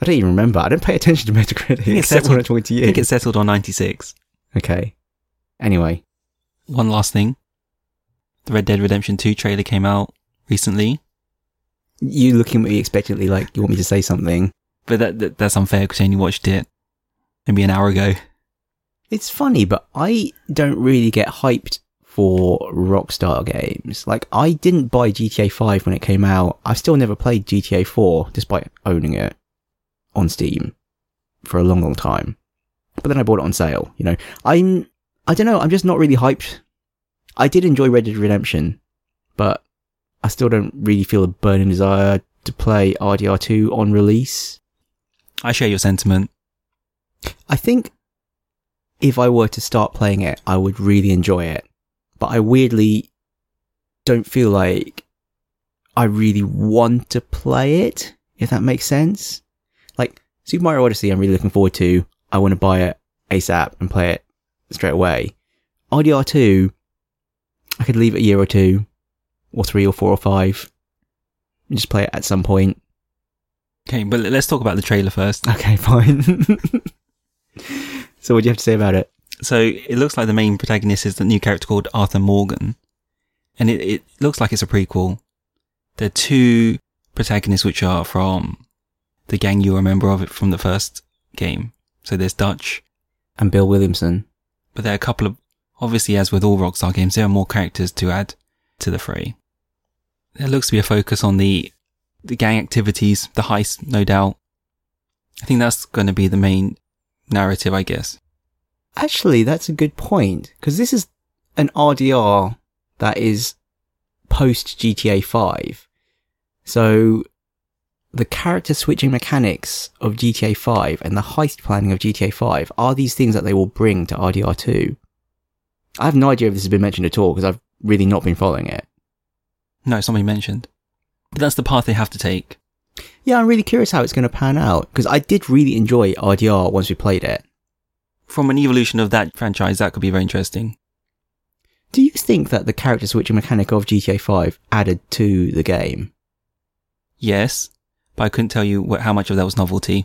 I don't even remember. I don't pay attention to Metacritic think it's except when I'm settled- talking to I think it's settled on 96. Okay. Anyway, One last thing. The Red Dead Redemption 2 trailer came out recently, you looking at me expectantly like you want me to say something. but that, that that's unfair because I only watched it maybe an hour ago. It's funny, but I don't really get hyped for Rockstar games. Like, I didn't buy GTA 5 when it came out. I've still never played GTA 4, despite owning it on Steam for a long, long time. But then I bought it on sale, you know. I'm, I don't know, I'm just not really hyped. I did enjoy Red Dead Redemption, but I still don't really feel a burning desire to play RDR2 on release. I share your sentiment. I think if I were to start playing it, I would really enjoy it. But I weirdly don't feel like I really want to play it, if that makes sense. Like, Super Mario Odyssey, I'm really looking forward to. I want to buy it ASAP and play it straight away. RDR2, I could leave it a year or two, or three or four or five, and just play it at some point. Okay, but let's talk about the trailer first. Okay, [LAUGHS] fine. So what do you have to say about it? So it looks like the main protagonist is the new character called Arthur Morgan, and it, it looks like it's a prequel. There are two protagonists which are from the gang you remember of it from the first game. So there's Dutch, And Bill Williamson. but there are a couple of obviously as with all Rockstar games, there are more characters to add to the fray. There looks to be a focus on the the gang activities, the heist, no doubt. I think that's going to be the main narrative, I guess. Actually, that's a good point because this is an RDR that is post GTA 5. So the character switching mechanics of GTA 5 and the heist planning of GTA 5 are these things that they will bring to RDR 2. I have no idea if this has been mentioned at all because I've really not been following it. No, it's not been mentioned. But that's the path they have to take. Yeah, I'm really curious how it's going to pan out because I did really enjoy RDR once we played it. From an evolution of that franchise, that could be very interesting. Do you think that the character switching mechanic of GTA 5 added to the game? Yes, but I couldn't tell you what, how much of that was novelty.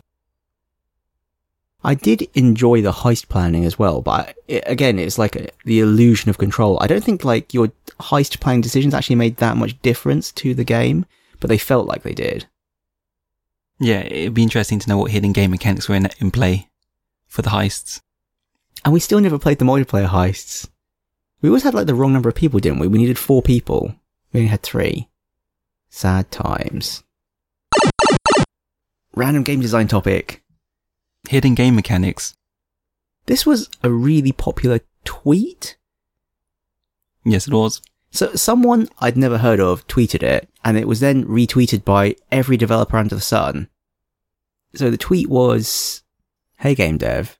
I did enjoy the heist planning as well, but it, again, it's like a, the illusion of control. I don't think like your heist planning decisions actually made that much difference to the game, but they felt like they did. Yeah, it'd be interesting to know what hidden game mechanics were in, in play for the heists. And we still never played the multiplayer heists. We always had like the wrong number of people, didn't we? We needed four people. We only had three. Sad times. Random game design topic. Hidden game mechanics. This was a really popular tweet. Yes, it was. So someone I'd never heard of tweeted it, and it was then retweeted by every developer under the sun. So the tweet was, Hey game dev,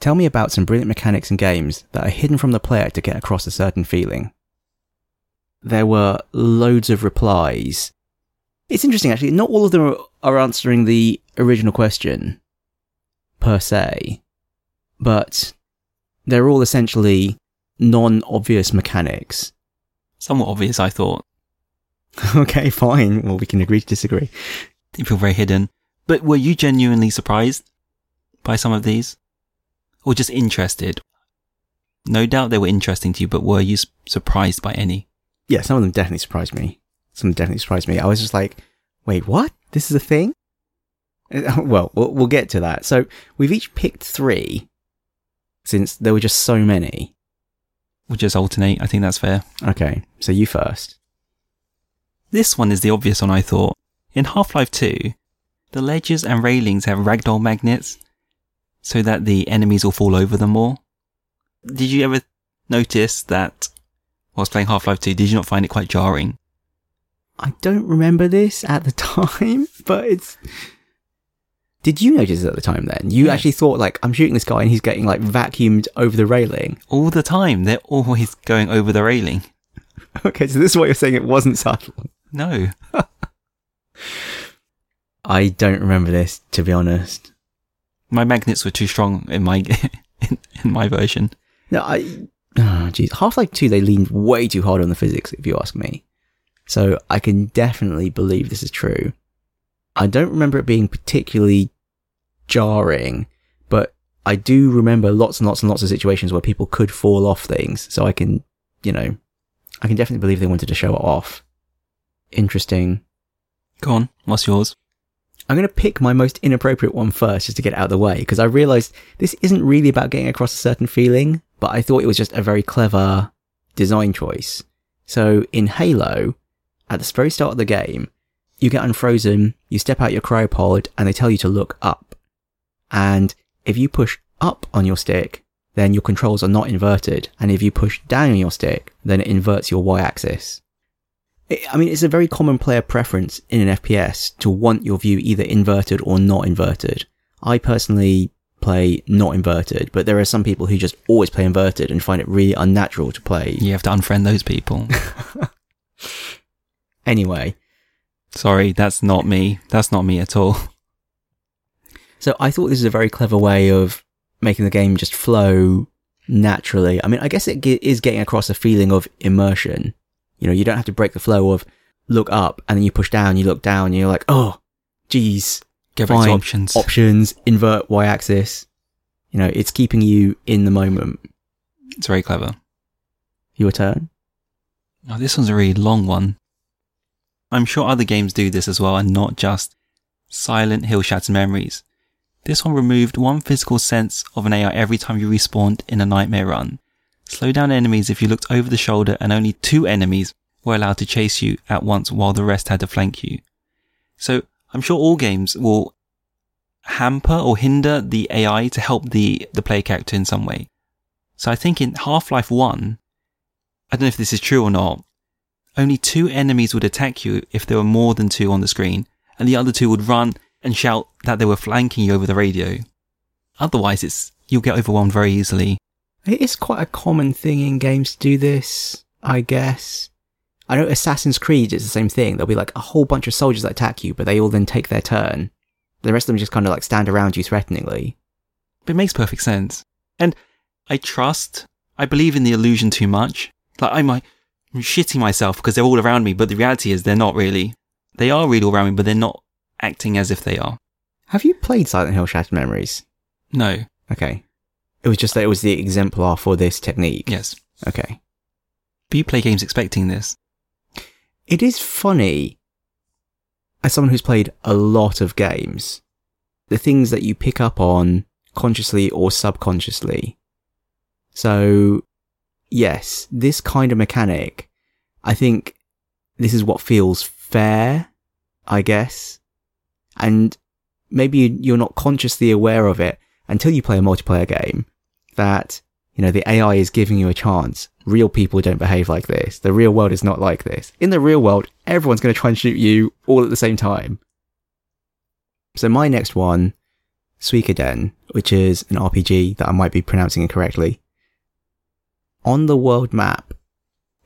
tell me about some brilliant mechanics in games that are hidden from the player to get across a certain feeling. There were loads of replies. It's interesting actually, not all of them are answering the original question, per se, but they're all essentially non-obvious mechanics. Somewhat obvious, I thought. [LAUGHS] okay, fine. Well, we can agree to disagree. They feel very hidden. But were you genuinely surprised by some of these? Or just interested? No doubt they were interesting to you, but were you surprised by any? Yeah, some of them definitely surprised me. Some definitely surprised me. I was just like, wait, what? This is a thing? Uh, [LAUGHS] well, well, we'll get to that. So we've each picked three since there were just so many. We'll just alternate. I think that's fair. Okay, so you first. This one is the obvious one, I thought. In Half-Life 2, the ledges and railings have ragdoll magnets so that the enemies will fall over them more. Did you ever notice that whilst playing Half-Life 2, did you not find it quite jarring? I don't remember this at the [LAUGHS] time, but it's. Did you notice at the time then? You actually thought, like, I'm shooting this guy and he's getting, like, vacuumed over the railing. All the time, they're always going over the railing. [LAUGHS] Okay, so this is what you're saying it wasn't subtle. No. [LAUGHS] I don't remember this, to be honest. My magnets were too strong in my, [LAUGHS] in, in my version. No, I. Oh, jeez. Half Life 2, they leaned way too hard on the physics, if you ask me. So I can definitely believe this is true. I don't remember it being particularly jarring, but I do remember lots and lots and lots of situations where people could fall off things. So I can, you know, I can definitely believe they wanted to show it off. Interesting. Go on. What's yours? I'm going to pick my most inappropriate one first just to get it out of the way because I realized this isn't really about getting across a certain feeling, but I thought it was just a very clever design choice. So in Halo, at the very start of the game, you get unfrozen, you step out your cryopod, and they tell you to look up. And if you push up on your stick, then your controls are not inverted. And if you push down on your stick, then it inverts your Y axis. I mean, it's a very common player preference in an FPS to want your view either inverted or not inverted. I personally play not inverted, but there are some people who just always play inverted and find it really unnatural to play. You have to unfriend those people. [LAUGHS] [LAUGHS] Anyway, Sorry, that's not me. That's not me at all. So I thought this is a very clever way of making the game just flow naturally. I mean, I guess it ge- is getting across a feeling of immersion. You know, you don't have to break the flow of look up and then you push down, you look down, and you're like, oh, geez, Go back to options. options, invert y axis. You know, it's keeping you in the moment. It's very clever. Your turn. Oh, this one's a really long one. I'm sure other games do this as well, and not just Silent Hill Shattered Memories. This one removed one physical sense of an AI every time you respawned in a nightmare run. Slow down enemies if you looked over the shoulder, and only two enemies were allowed to chase you at once while the rest had to flank you. So I'm sure all games will hamper or hinder the AI to help the, the player character in some way. So I think in Half-Life 1, I don't know if this is true or not, only two enemies would attack you if there were more than two on the screen, and the other two would run and shout that they were flanking you over the radio. Otherwise, it's, you'll get overwhelmed very easily. It is quite a common thing in games to do this, I guess. I know Assassin's Creed is the same thing. There'll be like a whole bunch of soldiers that attack you, but they all then take their turn. The rest of them just kind of like stand around you threateningly. It makes perfect sense. And I trust, I believe in the illusion too much. Like I'm, I'm shitting myself because they're all around me, but the reality is they're not really. They are really all around me, but they're not acting as if they are. Have you played Silent Hill Shattered Memories? No. Okay. It was just that it was the exemplar for this technique. Yes. Okay. But you play games expecting this. It is funny, as someone who's played a lot of games, the things that you pick up on consciously or subconsciously. So, yes, this kind of mechanic, I think this is what feels fair, I guess. And maybe you're not consciously aware of it until you play a multiplayer game that, you know, the AI is giving you a chance. Real people don't behave like this. The real world is not like this. In the real world, everyone's going to try and shoot you all at the same time. So my next one, Suikoden, which is an RPG that I might be pronouncing incorrectly. On the world map,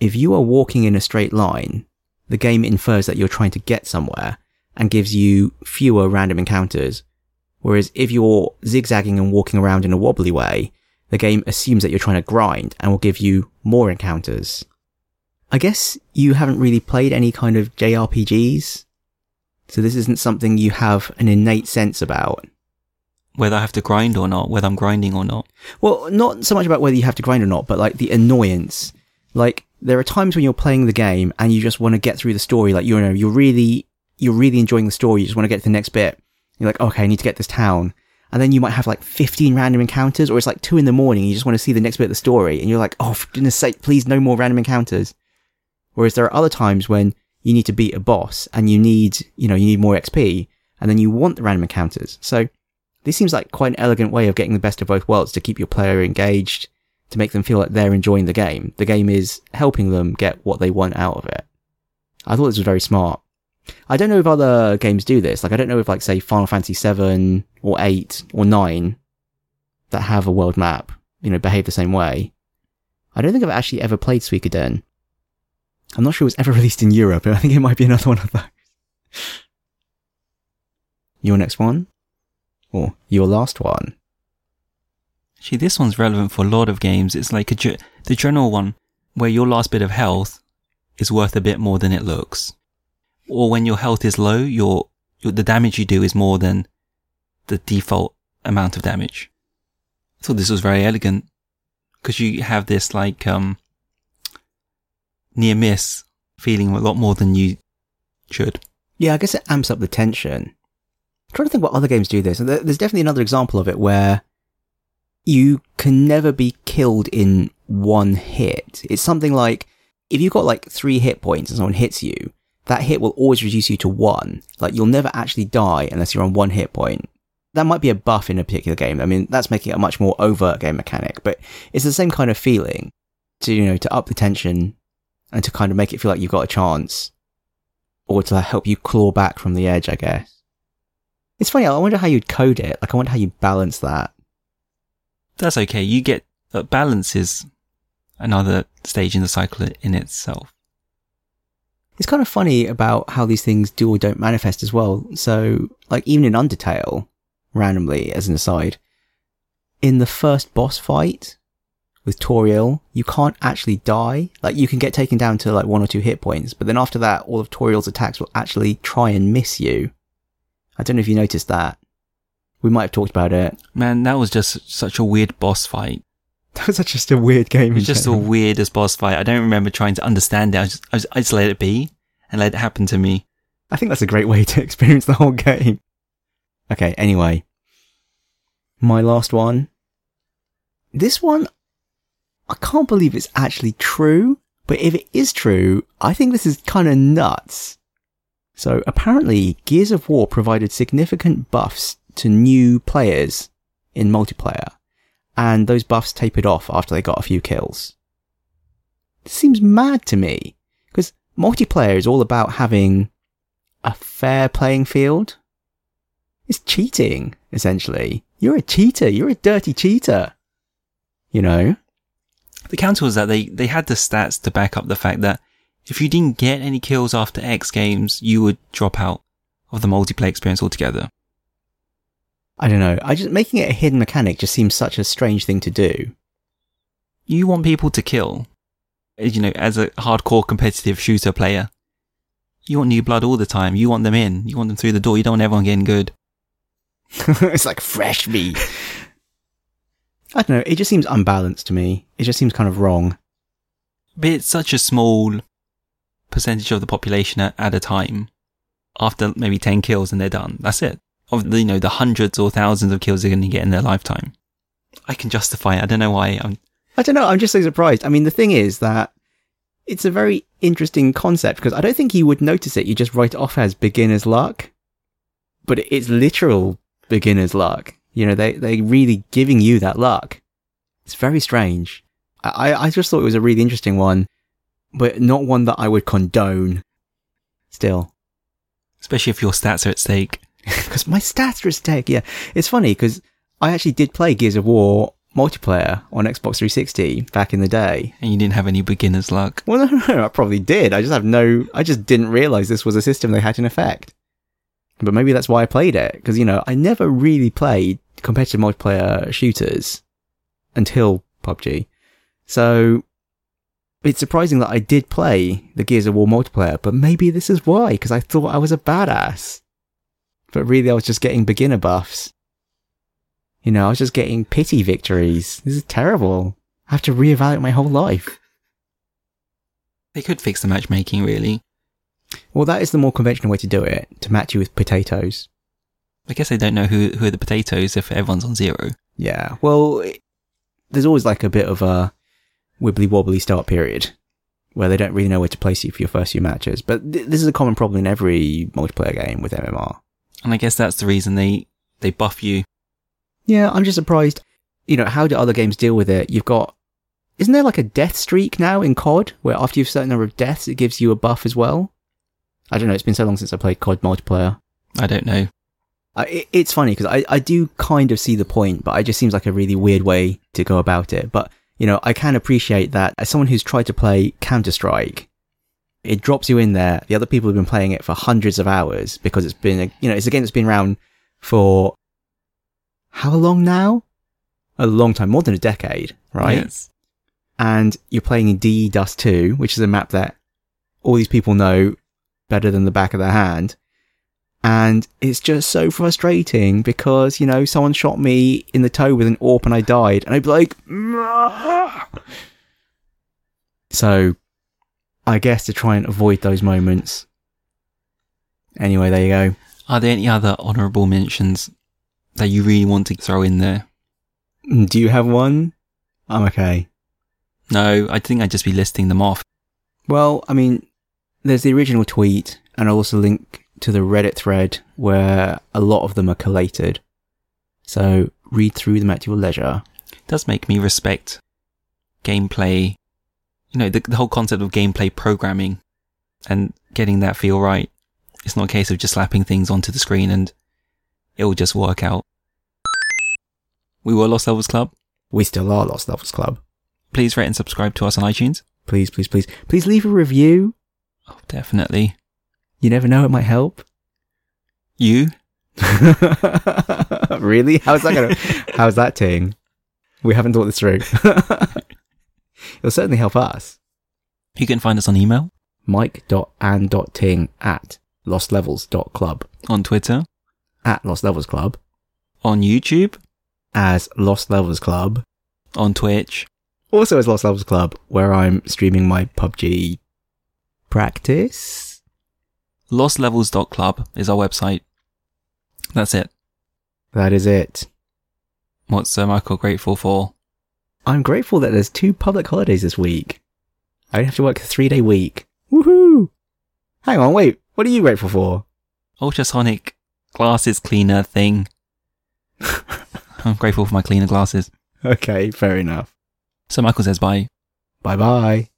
if you are walking in a straight line, the game infers that you're trying to get somewhere and gives you fewer random encounters. Whereas if you're zigzagging and walking around in a wobbly way, the game assumes that you're trying to grind and will give you more encounters. I guess you haven't really played any kind of JRPGs, so this isn't something you have an innate sense about. Whether I have to grind or not, whether I'm grinding or not. Well, not so much about whether you have to grind or not, but like the annoyance. Like there are times when you're playing the game and you just want to get through the story. Like you know, you're really, you're really enjoying the story. You just want to get to the next bit. You're like, okay, I need to get this town. And then you might have like 15 random encounters, or it's like two in the morning. You just want to see the next bit of the story, and you're like, oh, for goodness sake, please, no more random encounters. Whereas there are other times when you need to beat a boss and you need, you know, you need more XP, and then you want the random encounters. So this seems like quite an elegant way of getting the best of both worlds to keep your player engaged, to make them feel like they're enjoying the game. The game is helping them get what they want out of it. I thought this was very smart. I don't know if other games do this. Like, I don't know if, like, say, Final Fantasy 7 or 8 or 9 that have a world map, you know, behave the same way. I don't think I've actually ever played Suikoden. I'm not sure it was ever [LAUGHS] released in Europe, but I think it might be another one of those. Your next one? Or your last one? Actually, this one's relevant for a lot of games. It's like a ge- the general one where your last bit of health is worth a bit more than it looks. Or when your health is low, your, your the damage you do is more than the default amount of damage. I thought this was very elegant because you have this like um near miss feeling a lot more than you should. Yeah, I guess it amps up the tension. I'm trying to think what other games do this. There's definitely another example of it where you can never be killed in one hit. It's something like if you've got like three hit points and someone hits you, that hit will always reduce you to one. Like you'll never actually die unless you're on one hit point. That might be a buff in a particular game. I mean, that's making it a much more overt game mechanic, but it's the same kind of feeling to, you know, to up the tension and to kind of make it feel like you've got a chance or to help you claw back from the edge, I guess. It's funny. I wonder how you'd code it. Like, I wonder how you balance that. That's okay. You get uh, balance is another stage in the cycle in itself. It's kind of funny about how these things do or don't manifest as well. So, like, even in Undertale, randomly, as an aside, in the first boss fight with Toriel, you can't actually die. Like, you can get taken down to like one or two hit points, but then after that, all of Toriel's attacks will actually try and miss you. I don't know if you noticed that. We might have talked about it. Man, that was just such a weird boss fight. That was just a weird game. It was just the weirdest boss fight. I don't remember trying to understand it. I just, I just, I just let it be and let it happen to me. I think that's a great way [LAUGHS] to experience the whole game. Okay, anyway. My last one. This one, I can't believe it's actually true, but if it is true, I think this is kind of nuts. So apparently, Gears of War provided significant buffs to new players in multiplayer, and those buffs tapered off after they got a few kills. This seems mad to me, because multiplayer is all about having a fair playing field. It's cheating, essentially. You're a cheater. You're a dirty cheater. You know? The counter was that they, they had the stats to back up the fact that if you didn't get any kills after X games, you would drop out of the multiplayer experience altogether. I don't know. I just making it a hidden mechanic just seems such a strange thing to do. You want people to kill. You know, as a hardcore competitive shooter player, you want new blood all the time. You want them in. You want them through the door. You don't want everyone getting good. [LAUGHS] it's like fresh meat. I don't know. It just seems unbalanced to me. It just seems kind of wrong. But it's such a small percentage of the population at, at a time. After maybe 10 kills and they're done. That's it. Of the, you know, the hundreds or thousands of kills they're going to get in their lifetime. I can justify it. I don't know why. I'm, I don't know. I'm just so surprised. I mean, the thing is that it's a very interesting concept because I don't think you would notice it. You just write it off as beginner's luck, but it's literal beginner's luck. You know, they, they're really giving you that luck. It's very strange. I, I just thought it was a really interesting one, but not one that I would condone still. especially if your stats are at stake. [LAUGHS] Because my stats are at stake. Yeah. It's funny because I actually did play Gears of War multiplayer on Xbox 360 back in the day. And you didn't have any beginner's luck. Well, [LAUGHS] no, no, no, I probably did. I just have no, I just didn't realize this was a system they had in effect. But maybe that's why I played it. Because, you know, I never really played competitive multiplayer shooters until PUBG. So it's surprising that I did play the Gears of War multiplayer, but maybe this is why, because I thought I was a badass. But really, I was just getting beginner buffs. You know, I was just getting pity victories. This is terrible. I have to reevaluate my whole life. They could fix the matchmaking, really. Well, that is the more conventional way to do it, to match you with potatoes. I guess they don't know who, who are the potatoes if everyone's on zero. Yeah, well, it, there's always like a bit of a wibbly wobbly start period where they don't really know where to place you for your first few matches. But th- this is a common problem in every multiplayer game with MMR. And I guess that's the reason they, they buff you. Yeah, I'm just surprised. You know, how do other games deal with it? You've got, isn't there like a death streak now in COD where after you've a certain number of deaths, it gives you a buff as well? I don't know. It's been so long since I played COD multiplayer. I don't know. Uh, it, it's funny because I, I do kind of see the point, but it just seems like a really weird way to go about it. But, you know, I can appreciate that as someone who's tried to play Counter Strike, it drops you in there. The other people have been playing it for hundreds of hours because it's been, a, you know, it's a game that's been around for how long now? A long time, more than a decade, right? Yes. And you're playing in DE Dust 2, which is a map that all these people know better than the back of their hand. And it's just so frustrating because, you know, someone shot me in the toe with an AWP and I died. And I'd be like, "Mah." so I guess to try and avoid those moments. Anyway, there you go. Are there any other honourable mentions that you really want to throw in there? Mm, Do you have one? I'm okay. No, I think I'd just be listing them off. Well, I mean, there's the original tweet, and I'll also link to the Reddit thread where a lot of them are collated. So read through them at your leisure. It does make me respect gameplay, you know, the, the whole concept of gameplay programming and getting that feel right. It's not a case of just slapping things onto the screen and it'll just work out. We were Lost Levels Club. We still are Lost Levels Club. Please rate and subscribe to us on iTunes. Please, please, please, please leave a review. Oh, definitely. You never know, it might help. You? [LAUGHS] really? How's that gonna, [LAUGHS] how's that ting? We haven't thought this through. [LAUGHS] It'll certainly help us. You can find us on email, Mike.and.ting at lostlevels.club. on Twitter, At Lost Levels Club. on YouTube, As Lost Levels Club. on Twitch. Also as Lost Levels Club, where I'm streaming my PUBG practice. LostLevels.club is our website. That's it. That is it. What's uh, Michael grateful for? I'm grateful that there's two public holidays this week. I don't have to work a three day week. Woohoo! Hang on, wait. What are you grateful for? Ultrasonic glasses cleaner thing. [LAUGHS] I'm grateful for my cleaner glasses. Okay, fair enough. So Michael says bye. Bye bye.